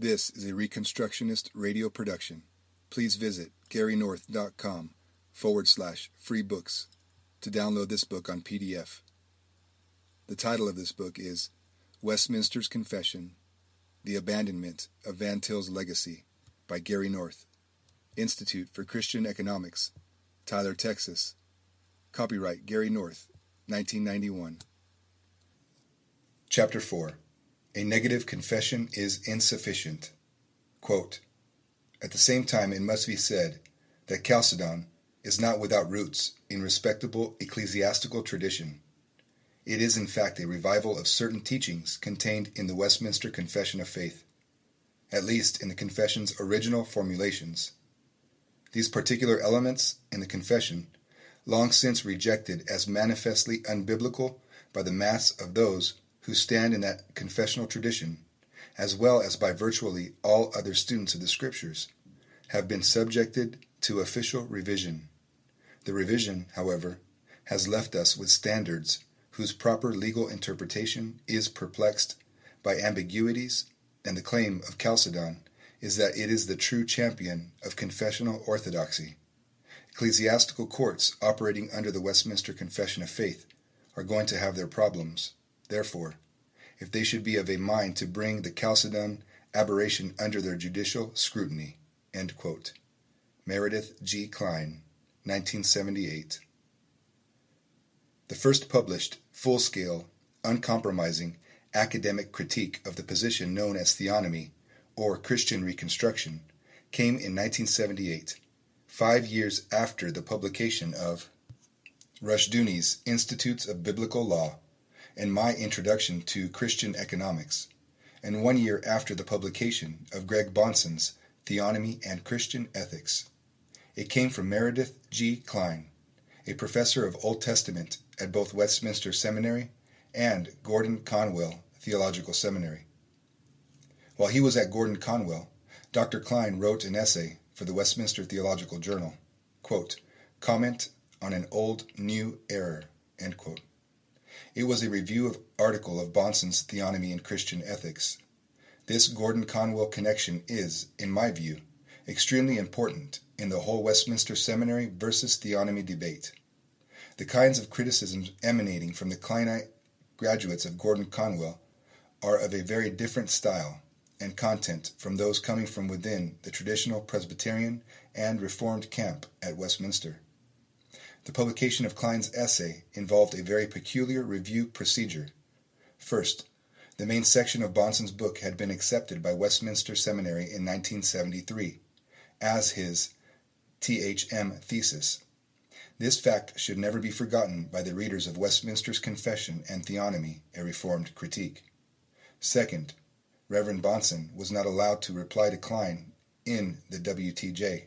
This is a Reconstructionist radio production. Please visit garynorth.com forward slash free books to download this book on PDF. The title of this book is Westminster's Confession The Abandonment of Van Til's Legacy by Gary North, Institute for Christian Economics, Tyler, Texas. Copyright Gary North, 1991. Chapter 4 A Negative Confession is Insufficient. Quote, At the same time, it must be said that Chalcedon is not without roots in respectable ecclesiastical tradition. It is, in fact, a revival of certain teachings contained in the Westminster Confession of Faith, at least in the Confession's original formulations. These particular elements in the Confession, long since rejected as manifestly unbiblical by the mass of those who stand in that confessional tradition, as well as by virtually all other students of the Scriptures, have been subjected to official revision. The revision, however, has left us with standards whose proper legal interpretation is perplexed by ambiguities, and the claim of Chalcedon is that it is the true champion of confessional orthodoxy. Ecclesiastical courts operating under the Westminster Confession of Faith are going to have their problems. Therefore, if they should be of a mind to bring the Chalcedon aberration under their judicial scrutiny. Meredith G. Kline, 1978. The first published, full scale, uncompromising academic critique of the position known as theonomy, or Christian Reconstruction, came in 1978, five years after the publication of Rushdoony's Institutes of Biblical Law and my introduction to Christian economics, and one year after the publication of Greg Bahnsen's Theonomy and Christian Ethics. It came from Meredith G. Kline, a professor of Old Testament at both Westminster Seminary and Gordon Conwell Theological Seminary. While he was at Gordon Conwell, Dr. Kline wrote an essay for the Westminster Theological Journal, quote, Comment on an Old New Error, It was a review of article of Bahnsen's Theonomy and Christian Ethics. This Gordon Conwell connection is, in my view, extremely important in the whole Westminster Seminary versus theonomy debate. The kinds of criticisms emanating from the Klinite graduates of Gordon Conwell are of a very different style and content from those coming from within the traditional Presbyterian and Reformed camp at Westminster. The publication of Kline's essay involved a very peculiar review procedure. First, the main section of Bahnsen's book had been accepted by Westminster Seminary in 1973 as his THM thesis. This fact should never be forgotten by the readers of Westminster's Confession and Theonomy, a Reformed critique. Second, Reverend Bahnsen was not allowed to reply to Kline in the WTJ.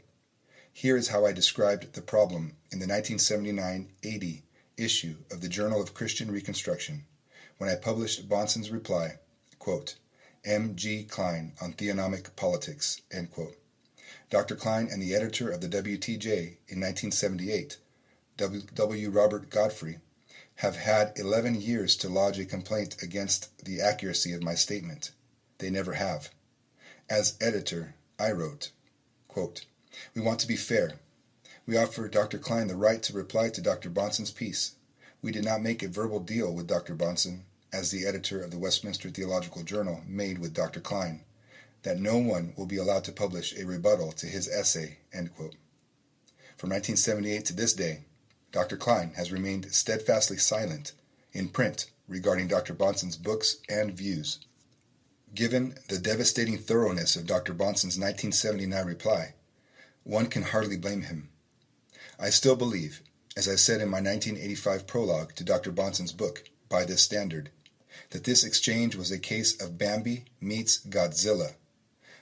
Here is how I described the problem in the 1979 80 issue of the Journal of Christian Reconstruction when I published Bahnsen's reply, quote, M. G. Kline on Theonomic Politics, Dr. Kline and the editor of the WTJ in 1978, W. w. Robert Godfrey, have had 11 years to lodge a complaint against the accuracy of my statement. They never have. As editor, I wrote, quote, We want to be fair. We offer Dr. Kline the right to reply to Dr. Bahnsen's piece. We did not make a verbal deal with Dr. Bahnsen, as the editor of the Westminster Theological Journal made with Dr. Kline, that no one will be allowed to publish a rebuttal to his essay. From 1978 to this day, Dr. Kline has remained steadfastly silent in print regarding Dr. Bahnsen's books and views. Given the devastating thoroughness of Dr. Bahnsen's 1979 reply, one can hardly blame him. I still believe, as I said in my 1985 prologue to Dr. Bahnsen's book, By This Standard, that this exchange was a case of Bambi meets Godzilla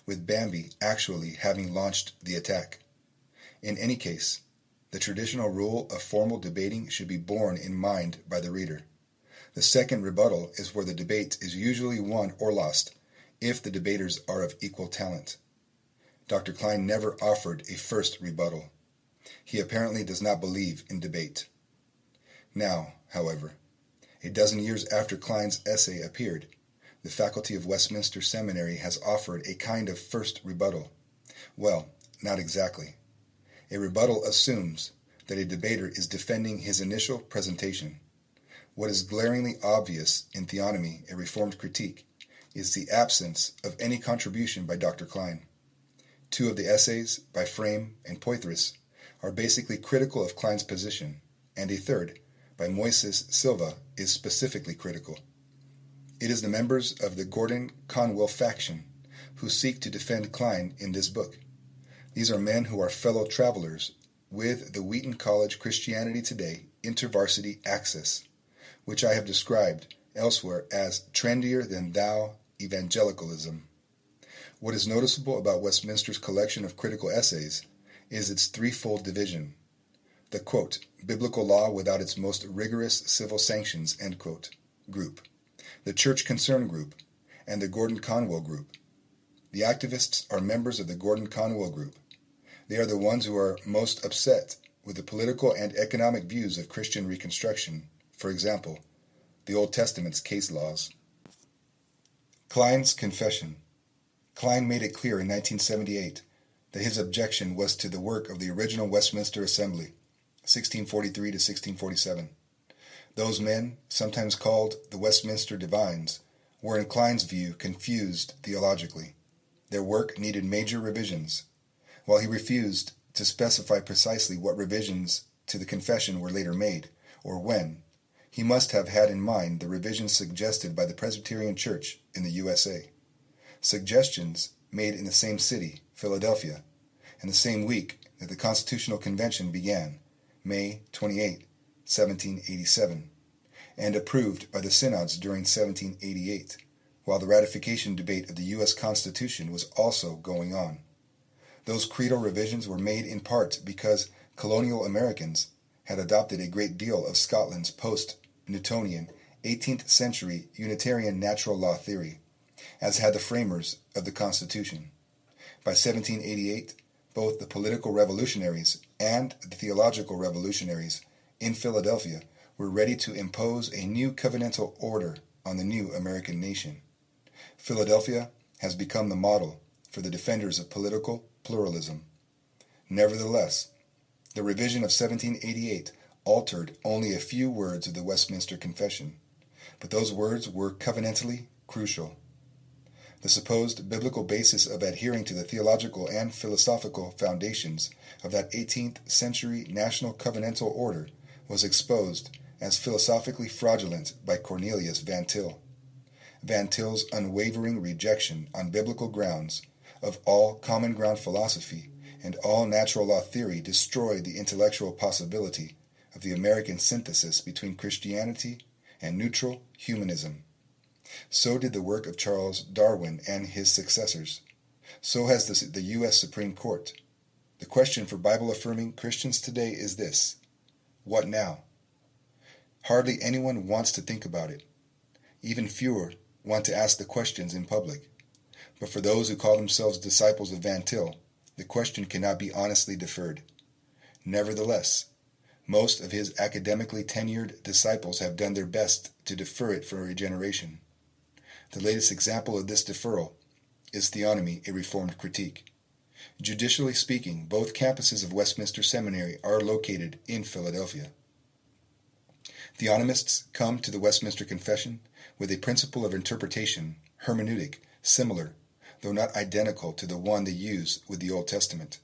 with Bambi actually having launched the attack. In any case, the traditional rule of formal debating should be borne in mind by the reader. The second rebuttal is where the debate is usually won or lost, if the debaters are of equal talent. Dr. Kline never offered a first rebuttal. He apparently does not believe in debate. Now, however, a dozen years after Kline's essay appeared, the faculty of Westminster Seminary has offered a kind of first rebuttal. Well, not exactly. A rebuttal assumes that a debater is defending his initial presentation. What is glaringly obvious in Theonomy, a Reformed critique, is the absence of any contribution by Dr. Kline. Two of the essays, by Frame and Poythress, are basically critical of Kline's position, and a third, by Moises Silva, is specifically critical. It is the members of the Gordon Conwell faction who seek to defend Kline in this book. These are men who are fellow travelers with the Wheaton College Christianity Today InterVarsity Axis, which I have described elsewhere as trendier than thou evangelicalism. What is noticeable about Westminster's collection of critical essays is its threefold division. The quote, biblical law without its most rigorous civil sanctions, quote, group the Church Concern Group, and the Gordon Conwell Group. The activists are members of the Gordon Conwell Group. They are the ones who are most upset with the political and economic views of Christian Reconstruction, for example, the Old Testament's case laws. Kline's Confession Kline made it clear in 1978 that his objection was to the work of the original Westminster Assembly, 1643 to 1647. Those men, sometimes called the Westminster Divines, were in Kline's view confused theologically. Their work needed major revisions. While he refused to specify precisely what revisions to the confession were later made, or when, he must have had in mind the revisions suggested by the Presbyterian Church in the USA. Suggestions made in the same city, Philadelphia, in the same week that the Constitutional Convention began, May 28, 1787, and approved by the synods during 1788, while the ratification debate of the U.S. Constitution was also going on. Those creedal revisions were made in part because colonial Americans had adopted a great deal of Scotland's post Newtonian 18th century Unitarian natural law theory, as had the framers of the Constitution. By 1788, both the political revolutionaries and the theological revolutionaries in Philadelphia were ready to impose a new covenantal order on the new American nation. Philadelphia has become the model for the defenders of political pluralism. Nevertheless, the revision of 1788 altered only a few words of the Westminster Confession, but those words were covenantally crucial. The supposed biblical basis of adhering to the theological and philosophical foundations of that 18th century national covenantal order was exposed as philosophically fraudulent by Cornelius Van Til. Van Til's unwavering rejection on biblical grounds of all common ground philosophy and all natural law theory destroyed the intellectual possibility of the American synthesis between Christianity and neutral humanism. So did the work of Charles Darwin and his successors. So has the, the U.S. Supreme Court. The question for Bible affirming Christians today is this what now? Hardly anyone wants to think about it. Even fewer want to ask the questions in public. But for those who call themselves disciples of Van Til, the question cannot be honestly deferred. Nevertheless, most of his academically tenured disciples have done their best to defer it for a generation. The latest example of this deferral is Theonomy, a Reformed Critique. Judicially speaking, both campuses of Westminster Seminary are located in Philadelphia. Theonomists come to the Westminster Confession with a principle of interpretation, hermeneutic, similar, though not identical to the one they use with the Old Testament.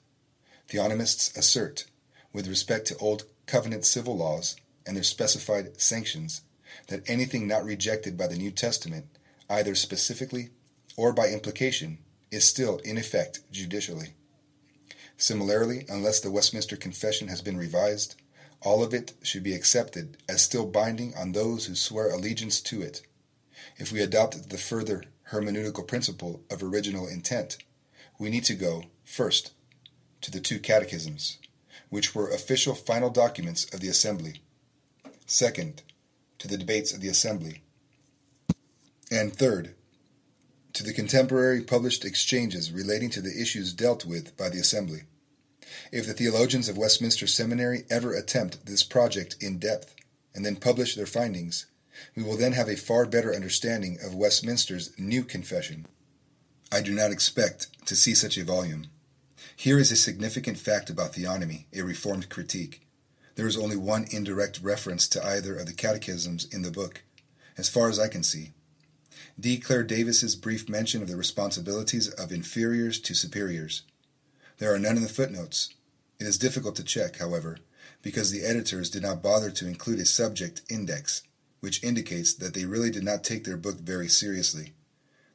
Theonomists assert, with respect to Old Covenant civil laws and their specified sanctions, that anything not rejected by the New Testament, either specifically or by implication, is still in effect judicially. Similarly, unless the Westminster Confession has been revised, all of it should be accepted as still binding on those who swear allegiance to it. If we adopt the further hermeneutical principle of original intent, we need to go, first, to the two catechisms, which were official final documents of the Assembly, second, to the debates of the Assembly, and third, to the contemporary published exchanges relating to the issues dealt with by the Assembly. If the theologians of Westminster Seminary ever attempt this project in depth and then publish their findings, We will then have a far better understanding of Westminster's new confession. I do not expect to see such a volume. Here is a significant fact about theonomy, a Reformed critique. There is only one indirect reference to either of the catechisms in the book, as far as I can see. D. Clair Davis's brief mention of the responsibilities of inferiors to superiors. There are none in the footnotes. It is difficult to check, however, because the editors did not bother to include a subject index, which indicates that they really did not take their book very seriously.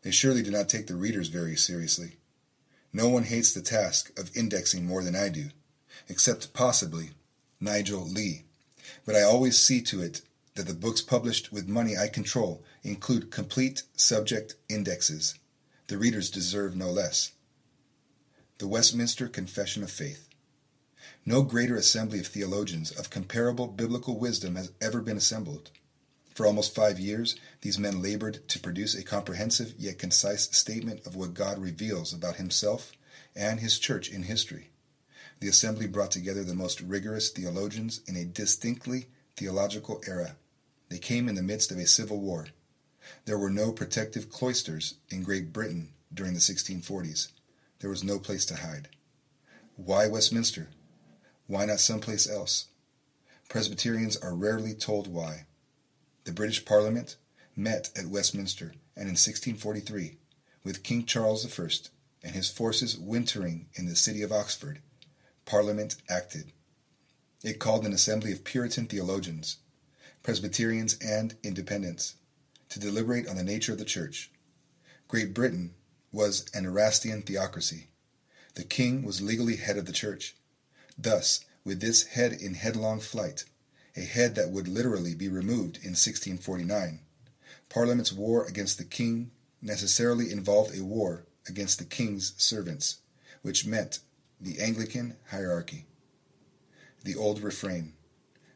They surely do not take the readers very seriously. No one hates the task of indexing more than I do, except possibly Nigel Lee. But I always see to it that the books published with money I control include complete subject indexes. The readers deserve no less. The Westminster Confession of Faith. No greater assembly of theologians of comparable biblical wisdom has ever been assembled. For almost five years, these men labored to produce a comprehensive yet concise statement of what God reveals about Himself and His church in history. The assembly brought together the most rigorous theologians in a distinctly theological era. They came in the midst of a civil war. There were no protective cloisters in Great Britain during the 1640s. There was no place to hide. Why Westminster? Why not someplace else? Presbyterians are rarely told why. The British Parliament met at Westminster, and in 1643, with King Charles I and his forces wintering in the city of Oxford, Parliament acted. It called an assembly of Puritan theologians, Presbyterians, and Independents to deliberate on the nature of the Church. Great Britain was an Erastian theocracy. The king was legally head of the Church. Thus, with this head in headlong flight, a head that would literally be removed in 1649. Parliament's war against the king necessarily involved a war against the king's servants, which meant the Anglican hierarchy. The old refrain,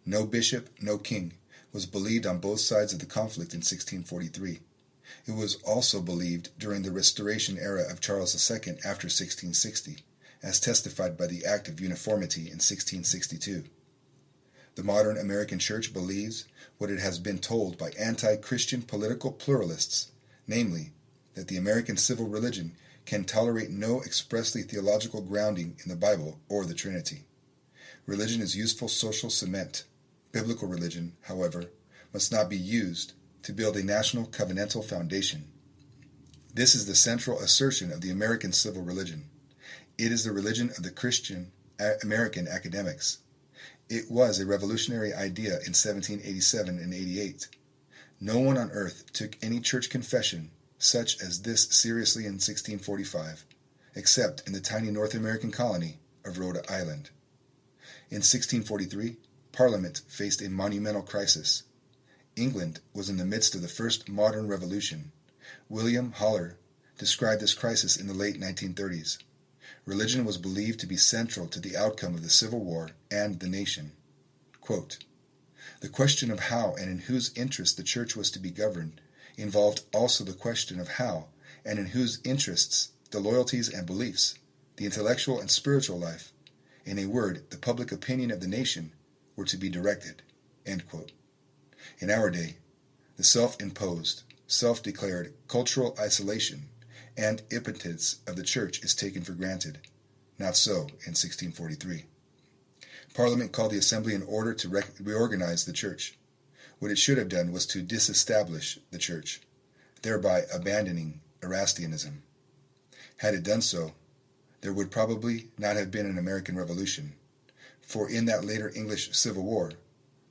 no bishop, no king, was believed on both sides of the conflict in 1643. It was also believed during the Restoration era of Charles II after 1660, as testified by the Act of Uniformity in 1662. The modern American church believes what it has been told by anti Christian political pluralists, namely, that the American civil religion can tolerate no expressly theological grounding in the Bible or the Trinity. Religion is useful social cement. Biblical religion, however, must not be used to build a national covenantal foundation. This is the central assertion of the American civil religion. It is the religion of the Christian American academics. It was a revolutionary idea in 1787 and 88. No one on earth took any church confession such as this seriously in 1645, except in the tiny North American colony of Rhode Island. In 1643, Parliament faced a monumental crisis. England was in the midst of the first modern revolution. William Haller described this crisis in the late 1930s religion was believed to be central to the outcome of the Civil War and the nation. Quote, the question of how and in whose interest the church was to be governed involved also the question of how and in whose interests the loyalties and beliefs, the intellectual and spiritual life, in a word, the public opinion of the nation, were to be directed. In our day, the self imposed, self declared cultural isolation and impotence of the church is taken for granted. Not so in 1643. Parliament called the assembly in order to re- reorganize the church. What it should have done was to disestablish the church, thereby abandoning Erastianism. Had it done so, there would probably not have been an American Revolution, for in that later English Civil War,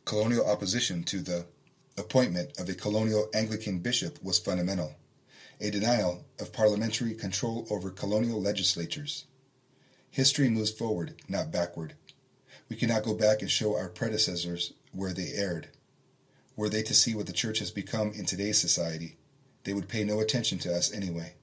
colonial opposition to the appointment of a colonial Anglican bishop was fundamental a denial of parliamentary control over colonial legislatures. History moves forward, not backward. We cannot go back and show our predecessors where they erred. Were they to see what the church has become in today's society, they would pay no attention to us anyway.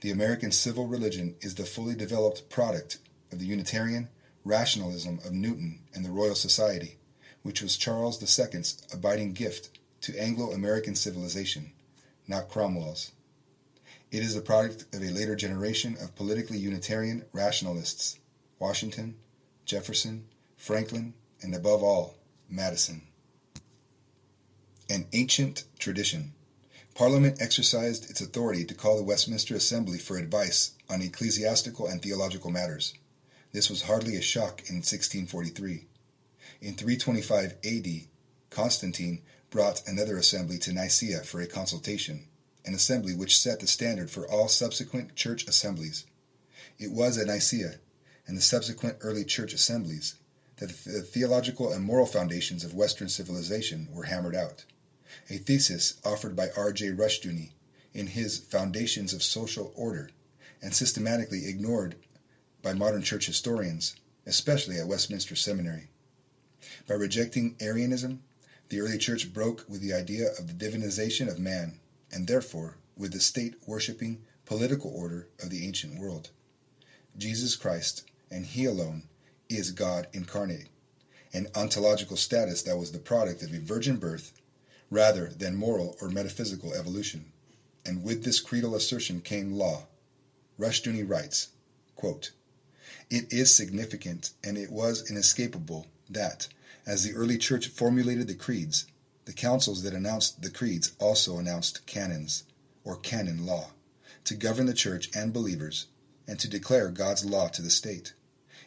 The American civil religion is the fully developed product of the Unitarian rationalism of Newton and the Royal Society, which was Charles II's abiding gift to Anglo American civilization, not Cromwell's. It is the product of a later generation of politically Unitarian rationalists Washington, Jefferson, Franklin, and above all, Madison. An ancient tradition. Parliament exercised its authority to call the Westminster Assembly for advice on ecclesiastical and theological matters. This was hardly a shock in 1643. In 325 AD, Constantine brought another assembly to Nicaea for a consultation, an assembly which set the standard for all subsequent church assemblies. It was at Nicaea and the subsequent early church assemblies that the theological and moral foundations of Western civilization were hammered out. A thesis offered by R. J. Rushdoony in his Foundations of Social Order and systematically ignored by modern church historians, especially at Westminster Seminary. By rejecting Arianism, the early church broke with the idea of the divinization of man, and therefore with the state worshipping political order of the ancient world. Jesus Christ, and He alone, is God incarnate, an ontological status that was the product of a virgin birth rather than moral or metaphysical evolution. And with this creedal assertion came law. Rushdoony writes, quote, It is significant and it was inescapable that, as the early church formulated the creeds, the councils that announced the creeds also announced canons, or canon law, to govern the church and believers, and to declare God's law to the state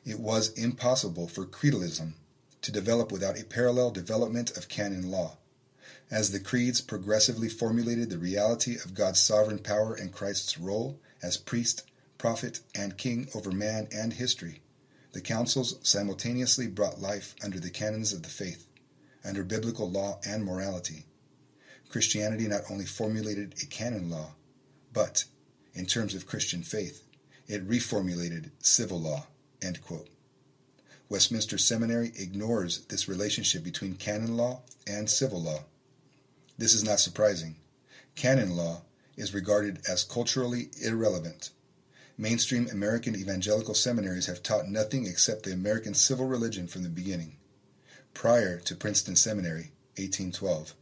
it was impossible for creedalism to develop without a parallel development of canon law. As the creeds progressively formulated the reality of God's sovereign power and Christ's role as priest, prophet, and king over man and history, the councils simultaneously brought life under the canons of the faith, under biblical law and morality. Christianity not only formulated a canon law, but, in terms of Christian faith, it reformulated civil law. Westminster Seminary ignores this relationship between canon law and civil law. This is not surprising. Canon law is regarded as culturally irrelevant. Mainstream American evangelical seminaries have taught nothing except the American civil religion from the beginning. Prior to Princeton Seminary, 1812,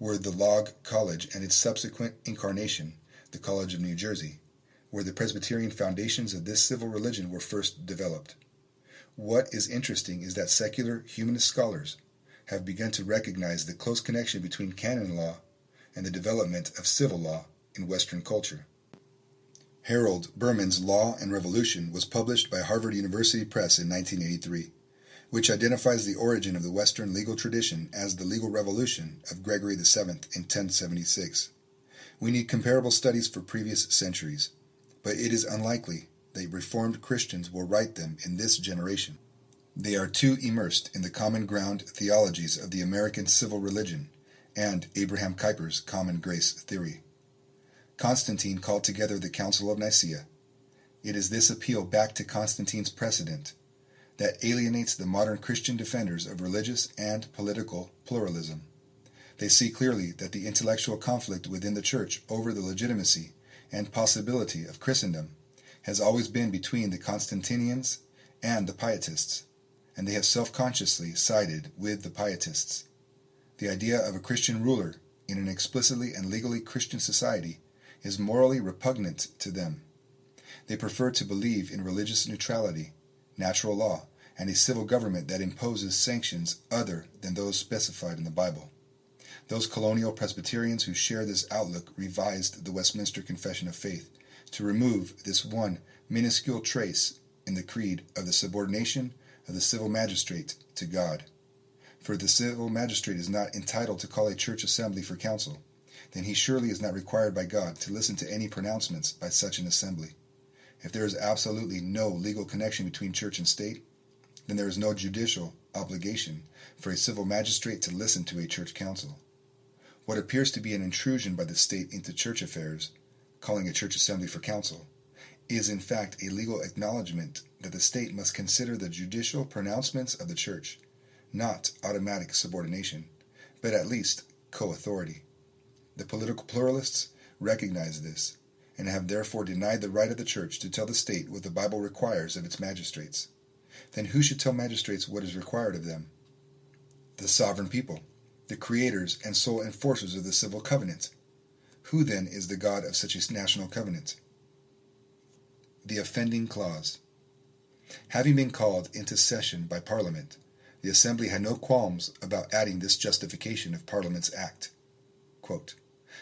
were the Log College and its subsequent incarnation, the College of New Jersey, where the Presbyterian foundations of this civil religion were first developed. What is interesting is that secular humanist scholars have begun to recognize the close connection between canon law and the development of civil law in Western culture. Harold Berman's Law and Revolution was published by Harvard University Press in 1983, which identifies the origin of the Western legal tradition as the legal revolution of Gregory VII in 1076. We need comparable studies for previous centuries but it is unlikely that Reformed Christians will write them in this generation. They are too immersed in the common ground theologies of the American civil religion and Abraham Kuyper's common grace theory. Constantine called together the Council of Nicaea. It is this appeal back to Constantine's precedent that alienates the modern Christian defenders of religious and political pluralism. They see clearly that the intellectual conflict within the Church over the legitimacy and possibility of Christendom has always been between the Constantinians and the Pietists, and they have self consciously sided with the Pietists. The idea of a Christian ruler in an explicitly and legally Christian society is morally repugnant to them. They prefer to believe in religious neutrality, natural law, and a civil government that imposes sanctions other than those specified in the Bible. Those colonial Presbyterians who share this outlook revised the Westminster Confession of Faith to remove this one minuscule trace in the creed of the subordination of the civil magistrate to God. For the civil magistrate is not entitled to call a church assembly for council, then he surely is not required by God to listen to any pronouncements by such an assembly. If there is absolutely no legal connection between church and state, then there is no judicial obligation for a civil magistrate to listen to a church council. What appears to be an intrusion by the state into church affairs, calling a church assembly for council, is in fact a legal acknowledgement that the state must consider the judicial pronouncements of the church, not automatic subordination, but at least co authority. The political pluralists recognize this and have therefore denied the right of the church to tell the state what the Bible requires of its magistrates. Then who should tell magistrates what is required of them? The sovereign people the creators and sole enforcers of the civil covenant. Who then is the God of such a national covenant? The offending clause. Having been called into session by Parliament, the Assembly had no qualms about adding this justification of Parliament's act. Quote,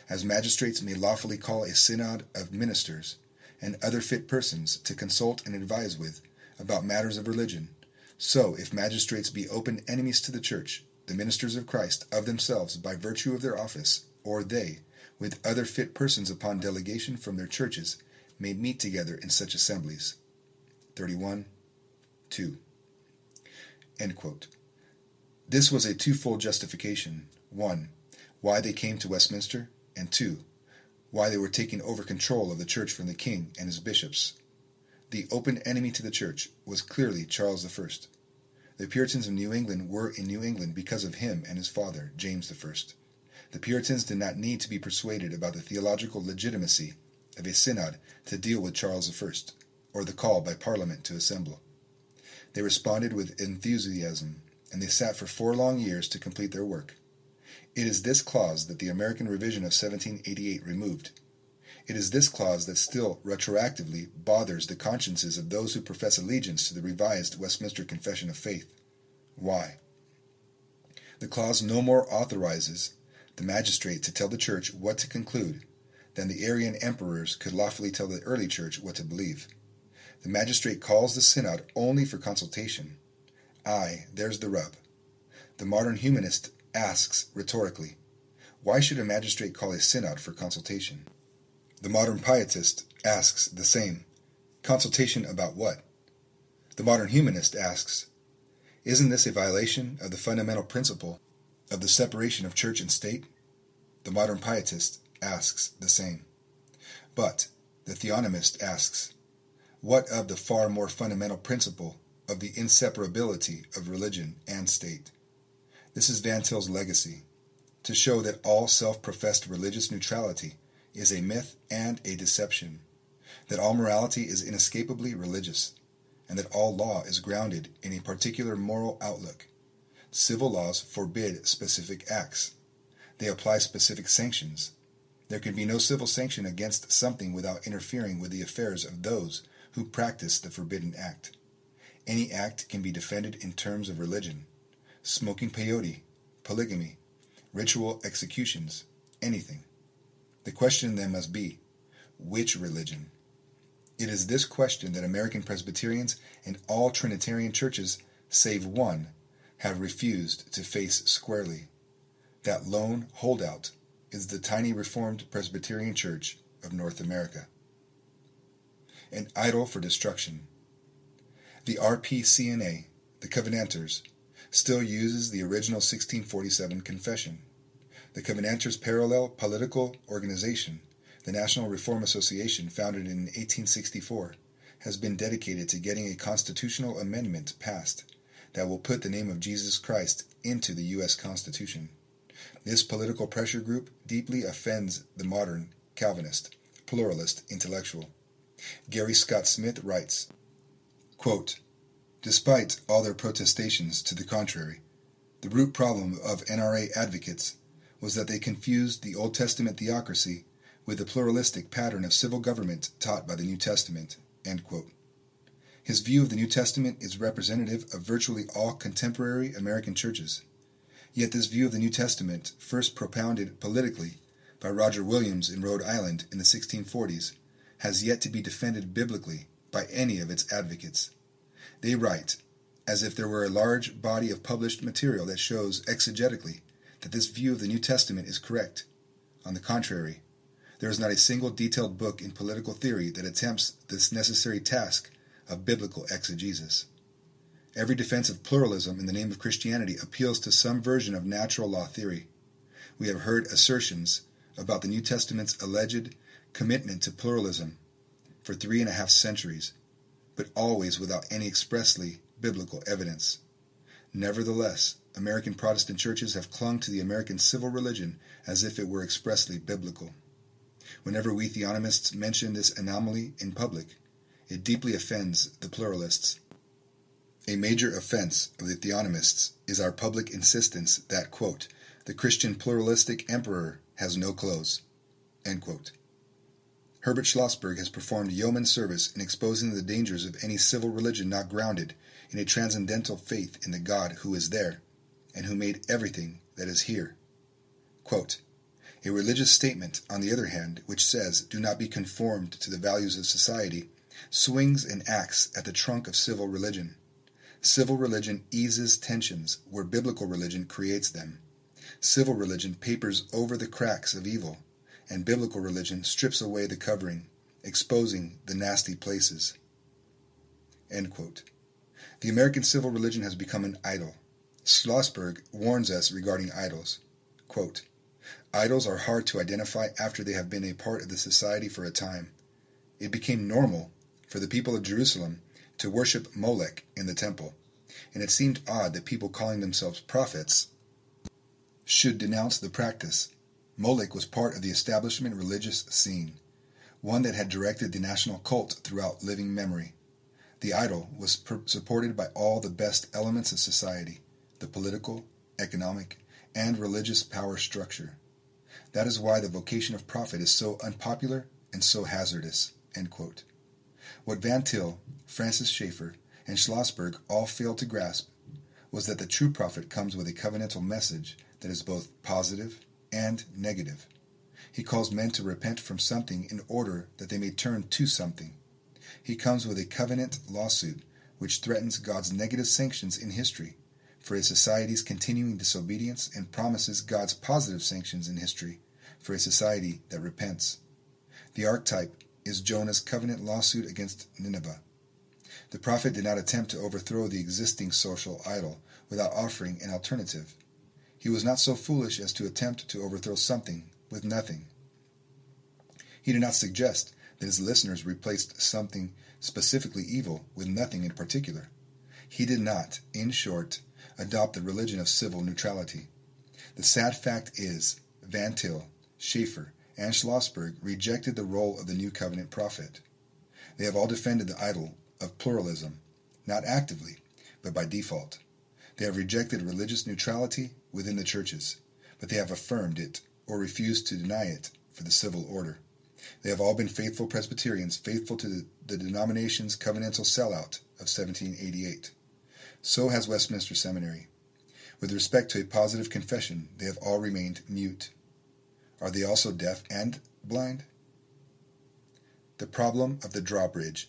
As magistrates may lawfully call a synod of ministers and other fit persons to consult and advise with about matters of religion, so if magistrates be open enemies to the church, the ministers of Christ of themselves by virtue of their office, or they, with other fit persons upon delegation from their churches, may meet together in such assemblies. 31. 2. This was a twofold justification. One, why they came to Westminster, and two, why they were taking over control of the church from the king and his bishops. The open enemy to the church was clearly Charles I. The Puritans of New England were in New England because of him and his father, James I. The Puritans did not need to be persuaded about the theological legitimacy of a synod to deal with Charles I, or the call by Parliament to assemble. They responded with enthusiasm, and they sat for four long years to complete their work. It is this clause that the American revision of 1788 removed. It is this clause that still retroactively bothers the consciences of those who profess allegiance to the revised Westminster Confession of Faith. Why? The clause no more authorizes the magistrate to tell the church what to conclude than the Arian emperors could lawfully tell the early church what to believe. The magistrate calls the synod only for consultation. Aye, there's the rub. The modern humanist asks rhetorically, why should a magistrate call a synod for consultation? The modern pietist asks the same. Consultation about what? The modern humanist asks, Isn't this a violation of the fundamental principle of the separation of church and state? The modern pietist asks the same. But the theonomist asks, What of the far more fundamental principle of the inseparability of religion and state? This is Van Til's legacy to show that all self professed religious neutrality is a myth and a deception, that all morality is inescapably religious, and that all law is grounded in a particular moral outlook. Civil laws forbid specific acts. They apply specific sanctions. There can be no civil sanction against something without interfering with the affairs of those who practice the forbidden act. Any act can be defended in terms of religion. Smoking peyote, polygamy, ritual executions, anything. The question then must be which religion? It is this question that American Presbyterians and all Trinitarian churches, save one, have refused to face squarely. That lone holdout is the tiny Reformed Presbyterian Church of North America. An idol for destruction. The RPCNA, the Covenanters, still uses the original 1647 confession. The Covenanters' parallel political organization, the National Reform Association, founded in 1864, has been dedicated to getting a constitutional amendment passed that will put the name of Jesus Christ into the U.S. Constitution. This political pressure group deeply offends the modern Calvinist, pluralist intellectual. Gary Scott Smith writes, quote, Despite all their protestations to the contrary, the root problem of NRA advocates was that they confused the Old Testament theocracy with the pluralistic pattern of civil government taught by the New Testament. His view of the New Testament is representative of virtually all contemporary American churches. Yet this view of the New Testament, first propounded politically by Roger Williams in Rhode Island in the 1640s, has yet to be defended biblically by any of its advocates. They write, as if there were a large body of published material that shows exegetically that this view of the New Testament is correct. On the contrary, there is not a single detailed book in political theory that attempts this necessary task of biblical exegesis. Every defense of pluralism in the name of Christianity appeals to some version of natural law theory. We have heard assertions about the New Testament's alleged commitment to pluralism for three and a half centuries, but always without any expressly biblical evidence. Nevertheless, American Protestant churches have clung to the American civil religion as if it were expressly biblical. Whenever we theonomists mention this anomaly in public, it deeply offends the pluralists. A major offense of the theonomists is our public insistence that, quote, the Christian pluralistic emperor has no clothes. Herbert Schlossberg has performed yeoman service in exposing the dangers of any civil religion not grounded in a transcendental faith in the God who is there and who made everything that is here. Quote, A religious statement, on the other hand, which says, do not be conformed to the values of society, swings and acts at the trunk of civil religion. Civil religion eases tensions where biblical religion creates them. Civil religion papers over the cracks of evil, and biblical religion strips away the covering, exposing the nasty places. The American civil religion has become an idol. Schlossberg warns us regarding idols. Quote, Idols are hard to identify after they have been a part of the society for a time. It became normal for the people of Jerusalem to worship Molech in the temple, and it seemed odd that people calling themselves prophets should denounce the practice. Molech was part of the establishment religious scene, one that had directed the national cult throughout living memory. The idol was per- supported by all the best elements of society the political, economic, and religious power structure. That is why the vocation of prophet is so unpopular and so hazardous. What Van Til, Francis Schaeffer, and Schlossberg all failed to grasp was that the true prophet comes with a covenantal message that is both positive and negative. He calls men to repent from something in order that they may turn to something. He comes with a covenant lawsuit which threatens God's negative sanctions in history for a society's continuing disobedience and promises God's positive sanctions in history for a society that repents. The archetype is Jonah's covenant lawsuit against Nineveh. The prophet did not attempt to overthrow the existing social idol without offering an alternative. He was not so foolish as to attempt to overthrow something with nothing. He did not suggest that his listeners replaced something specifically evil with nothing in particular. He did not, in short, adopt the religion of civil neutrality. The sad fact is, Van Til, Schaeffer, and Schlossberg rejected the role of the New Covenant prophet. They have all defended the idol of pluralism, not actively, but by default. They have rejected religious neutrality within the churches, but they have affirmed it or refused to deny it for the civil order. They have all been faithful Presbyterians, faithful to the, the denomination's covenantal sellout of 1788. So has Westminster Seminary. With respect to a positive confession, they have all remained mute. Are they also deaf and blind? The problem of the drawbridge.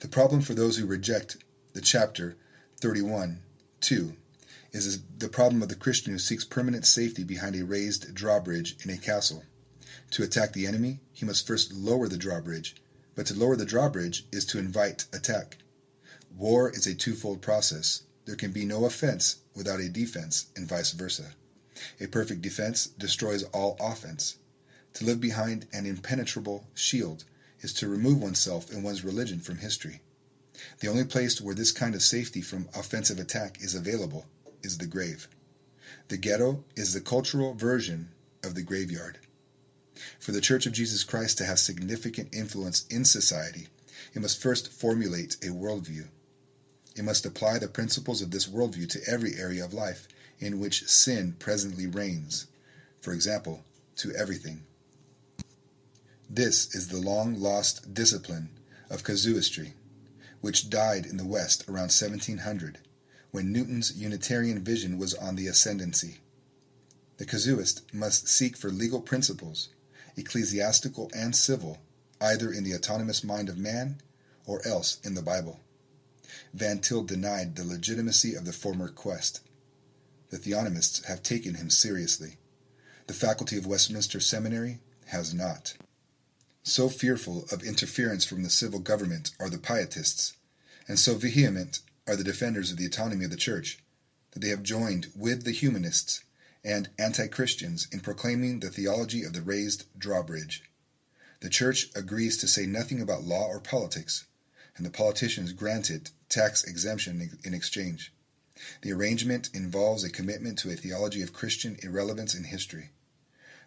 The problem for those who reject the chapter 31 2 is the problem of the Christian who seeks permanent safety behind a raised drawbridge in a castle. To attack the enemy, he must first lower the drawbridge, but to lower the drawbridge is to invite attack. War is a twofold process. There can be no offense without a defense, and vice versa. A perfect defense destroys all offense. To live behind an impenetrable shield is to remove oneself and one's religion from history. The only place where this kind of safety from offensive attack is available is the grave. The ghetto is the cultural version of the graveyard. For the Church of Jesus Christ to have significant influence in society, it must first formulate a worldview. It must apply the principles of this worldview to every area of life in which sin presently reigns, for example, to everything. This is the long lost discipline of casuistry, which died in the West around 1700, when Newton's Unitarian vision was on the ascendancy. The casuist must seek for legal principles, ecclesiastical and civil, either in the autonomous mind of man or else in the Bible. Van Til denied the legitimacy of the former quest. The theonomists have taken him seriously. The faculty of Westminster Seminary has not. So fearful of interference from the civil government are the pietists, and so vehement are the defenders of the autonomy of the Church, that they have joined with the humanists and anti Christians in proclaiming the theology of the raised drawbridge. The Church agrees to say nothing about law or politics, and the politicians grant it tax exemption in exchange. The arrangement involves a commitment to a theology of Christian irrelevance in history.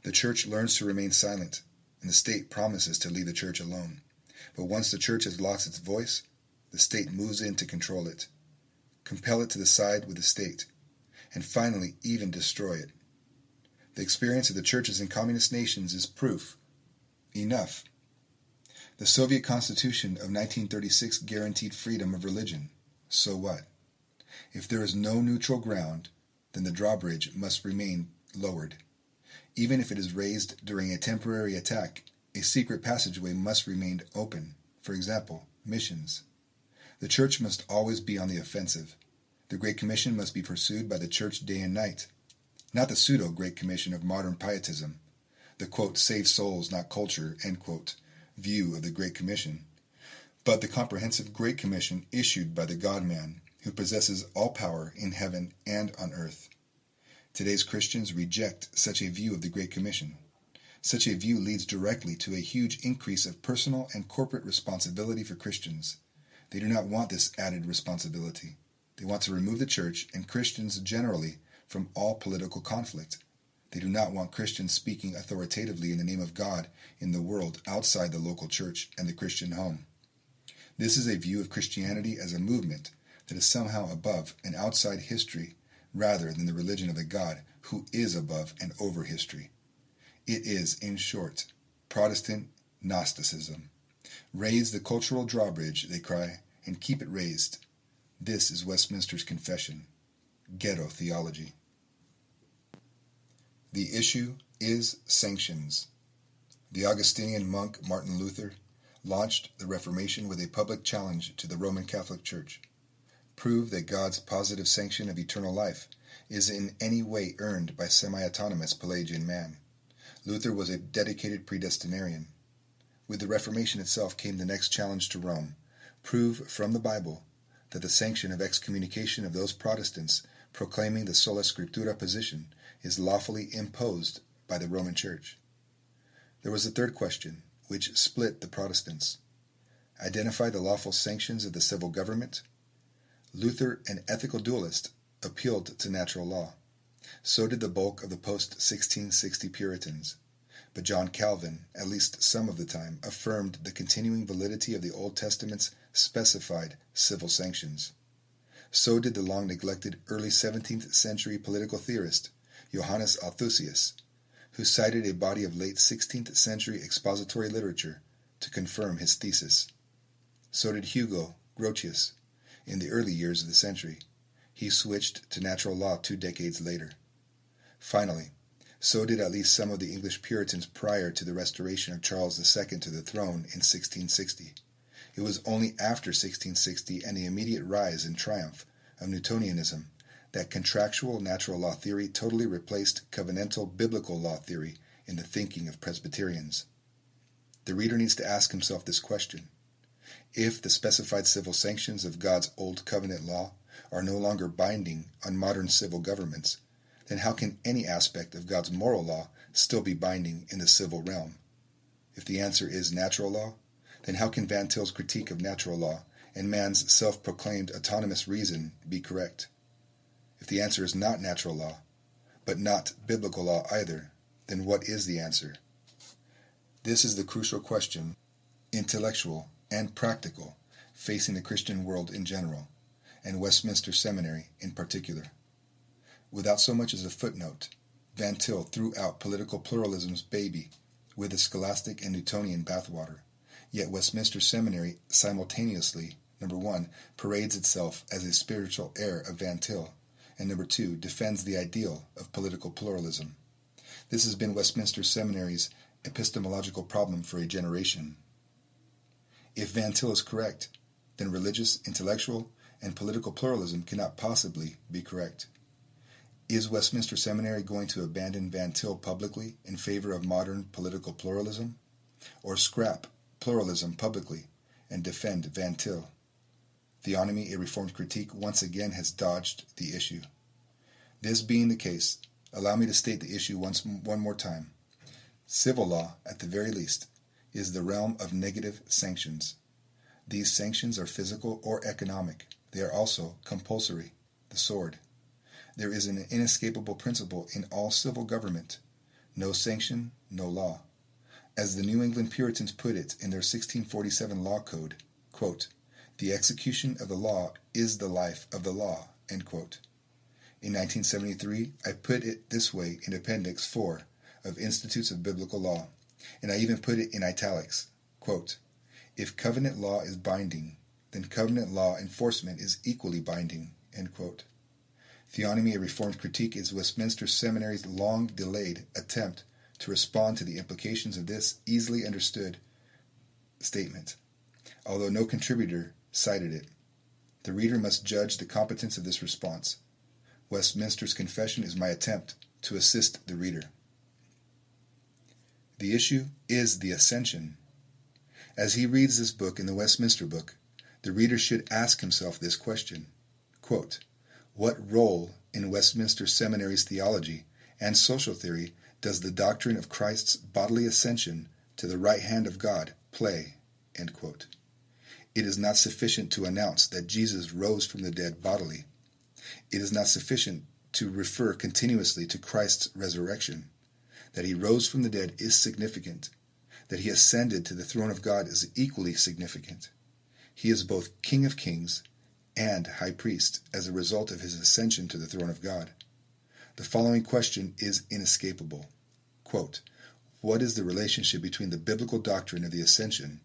The church learns to remain silent, and the state promises to leave the church alone. But once the church has lost its voice, the state moves in to control it, compel it to the side with the state, and finally even destroy it. The experience of the churches in communist nations is proof enough the Soviet Constitution of 1936 guaranteed freedom of religion. So what? If there is no neutral ground, then the drawbridge must remain lowered. Even if it is raised during a temporary attack, a secret passageway must remain open. For example, missions. The church must always be on the offensive. The Great Commission must be pursued by the church day and night. Not the pseudo Great Commission of modern pietism, the quote, save souls, not culture, quote, view of the Great Commission, but the comprehensive Great Commission issued by the God man who possesses all power in heaven and on earth. Today's Christians reject such a view of the Great Commission. Such a view leads directly to a huge increase of personal and corporate responsibility for Christians. They do not want this added responsibility. They want to remove the church and Christians generally from all political conflict. They do not want Christians speaking authoritatively in the name of God in the world outside the local church and the Christian home. This is a view of Christianity as a movement that is somehow above and outside history rather than the religion of the God who is above and over history. It is, in short, Protestant Gnosticism. Raise the cultural drawbridge, they cry, and keep it raised. This is Westminster's confession. Ghetto theology. The issue is sanctions. The Augustinian monk Martin Luther launched the Reformation with a public challenge to the Roman Catholic Church prove that God's positive sanction of eternal life is in any way earned by semi autonomous Pelagian man. Luther was a dedicated predestinarian. With the Reformation itself came the next challenge to Rome prove from the Bible that the sanction of excommunication of those Protestants proclaiming the sola scriptura position is lawfully imposed by the Roman Church. There was a third question, which split the Protestants. Identify the lawful sanctions of the civil government Luther, an ethical dualist, appealed to natural law. So did the bulk of the post 1660 Puritans. But John Calvin, at least some of the time, affirmed the continuing validity of the Old Testament's specified civil sanctions. So did the long neglected early 17th century political theorist Johannes Althusius, who cited a body of late 16th century expository literature to confirm his thesis. So did Hugo Grotius, in the early years of the century. He switched to natural law two decades later. Finally, so did at least some of the English Puritans prior to the restoration of Charles II to the throne in 1660. It was only after 1660 and the immediate rise and triumph of Newtonianism that contractual natural law theory totally replaced covenantal biblical law theory in the thinking of Presbyterians. The reader needs to ask himself this question if the specified civil sanctions of God's Old Covenant law are no longer binding on modern civil governments, then how can any aspect of God's moral law still be binding in the civil realm? If the answer is natural law, then how can Van Til's critique of natural law and man's self proclaimed autonomous reason be correct? If the answer is not natural law, but not biblical law either, then what is the answer? This is the crucial question, intellectual and practical facing the Christian world in general, and Westminster Seminary in particular. Without so much as a footnote, Van Til threw out political pluralism's baby with the scholastic and Newtonian bathwater. Yet Westminster Seminary simultaneously, number one, parades itself as a spiritual heir of Van Til, and number two, defends the ideal of political pluralism. This has been Westminster Seminary's epistemological problem for a generation. If Van Til is correct, then religious, intellectual, and political pluralism cannot possibly be correct. Is Westminster Seminary going to abandon Van Til publicly in favor of modern political pluralism? Or scrap pluralism publicly and defend Van Til? Theonomy, a Reformed critique, once again has dodged the issue. This being the case, allow me to state the issue once one more time. Civil law, at the very least, is the realm of negative sanctions. These sanctions are physical or economic. They are also compulsory, the sword. There is an inescapable principle in all civil government no sanction, no law. As the New England Puritans put it in their 1647 law code, quote, the execution of the law is the life of the law. In 1973, I put it this way in Appendix 4 of Institutes of Biblical Law and I even put it in italics. Quote, if covenant law is binding, then covenant law enforcement is equally binding. Theonomy, a Reformed Critique, is Westminster Seminary's long delayed attempt to respond to the implications of this easily understood statement, although no contributor cited it. The reader must judge the competence of this response. Westminster's Confession is my attempt to assist the reader. The issue is the ascension. As he reads this book in the Westminster Book, the reader should ask himself this question quote, What role in Westminster Seminary's theology and social theory does the doctrine of Christ's bodily ascension to the right hand of God play? It is not sufficient to announce that Jesus rose from the dead bodily. It is not sufficient to refer continuously to Christ's resurrection. That he rose from the dead is significant. That he ascended to the throne of God is equally significant. He is both King of kings and High Priest as a result of his ascension to the throne of God. The following question is inescapable. Quote, what is the relationship between the biblical doctrine of the ascension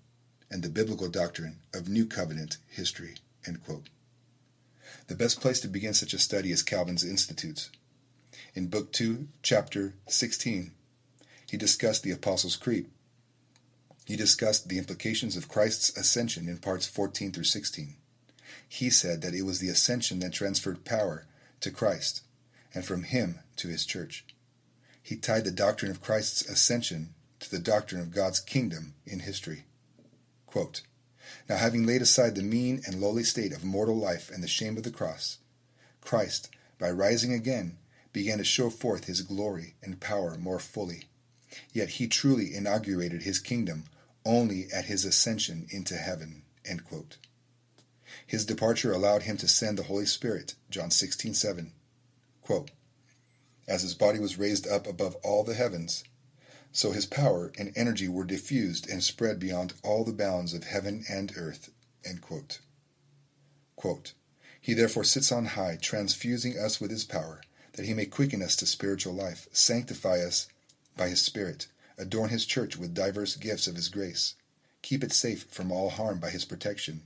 and the biblical doctrine of New Covenant history? The best place to begin such a study is Calvin's Institutes. In Book 2, Chapter 16, he discussed the Apostles' Creed. He discussed the implications of Christ's ascension in parts 14 through 16. He said that it was the ascension that transferred power to Christ, and from him to his church. He tied the doctrine of Christ's ascension to the doctrine of God's kingdom in history. Quote, now, having laid aside the mean and lowly state of mortal life and the shame of the cross, Christ, by rising again, began to show forth his glory and power more fully. Yet he truly inaugurated his kingdom only at his ascension into heaven. His departure allowed him to send the Holy Spirit, John 16:7. Quote, As his body was raised up above all the heavens, so his power and energy were diffused and spread beyond all the bounds of heaven and earth. Quote. Quote, he therefore sits on high, transfusing us with his power, that he may quicken us to spiritual life, sanctify us by his Spirit, adorn his church with diverse gifts of his grace, keep it safe from all harm by his protection,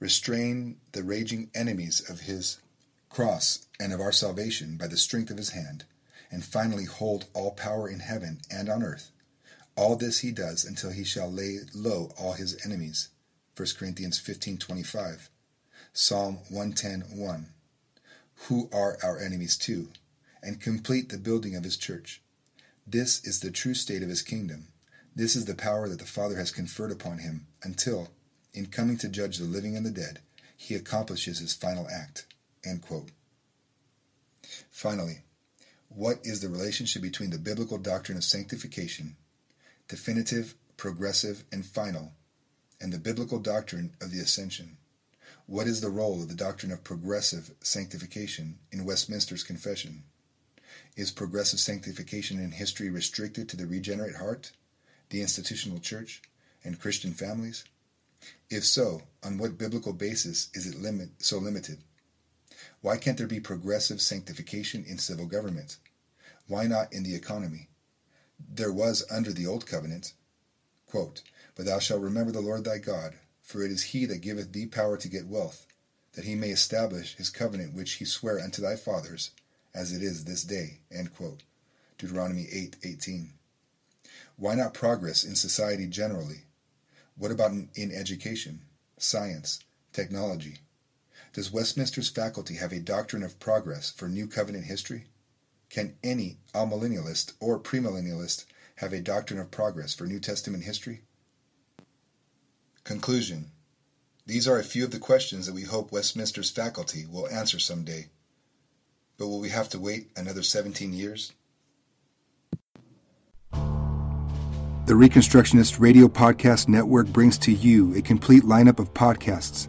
restrain the raging enemies of his cross and of our salvation by the strength of his hand, and finally hold all power in heaven and on earth. All this he does until he shall lay low all his enemies. 1 Corinthians 15:25. Psalm 110:1. Who are our enemies too? And complete the building of his church. This is the true state of his kingdom. This is the power that the Father has conferred upon him until, in coming to judge the living and the dead, he accomplishes his final act. Finally, what is the relationship between the biblical doctrine of sanctification, definitive, progressive, and final, and the biblical doctrine of the ascension? What is the role of the doctrine of progressive sanctification in Westminster's Confession? Is progressive sanctification in history restricted to the regenerate heart, the institutional church, and Christian families? If so, on what biblical basis is it limit, so limited? Why can't there be progressive sanctification in civil government? Why not in the economy? There was under the old covenant, quote, But thou shalt remember the Lord thy God, for it is he that giveth thee power to get wealth, that he may establish his covenant which he sware unto thy fathers, as it is this day. Deuteronomy 8:18. Why not progress in society generally? What about in education, science, technology? Does Westminster's faculty have a doctrine of progress for New Covenant history? Can any amillennialist or premillennialist have a doctrine of progress for New Testament history? Conclusion These are a few of the questions that we hope Westminster's faculty will answer someday. But will we have to wait another 17 years? The Reconstructionist Radio Podcast Network brings to you a complete lineup of podcasts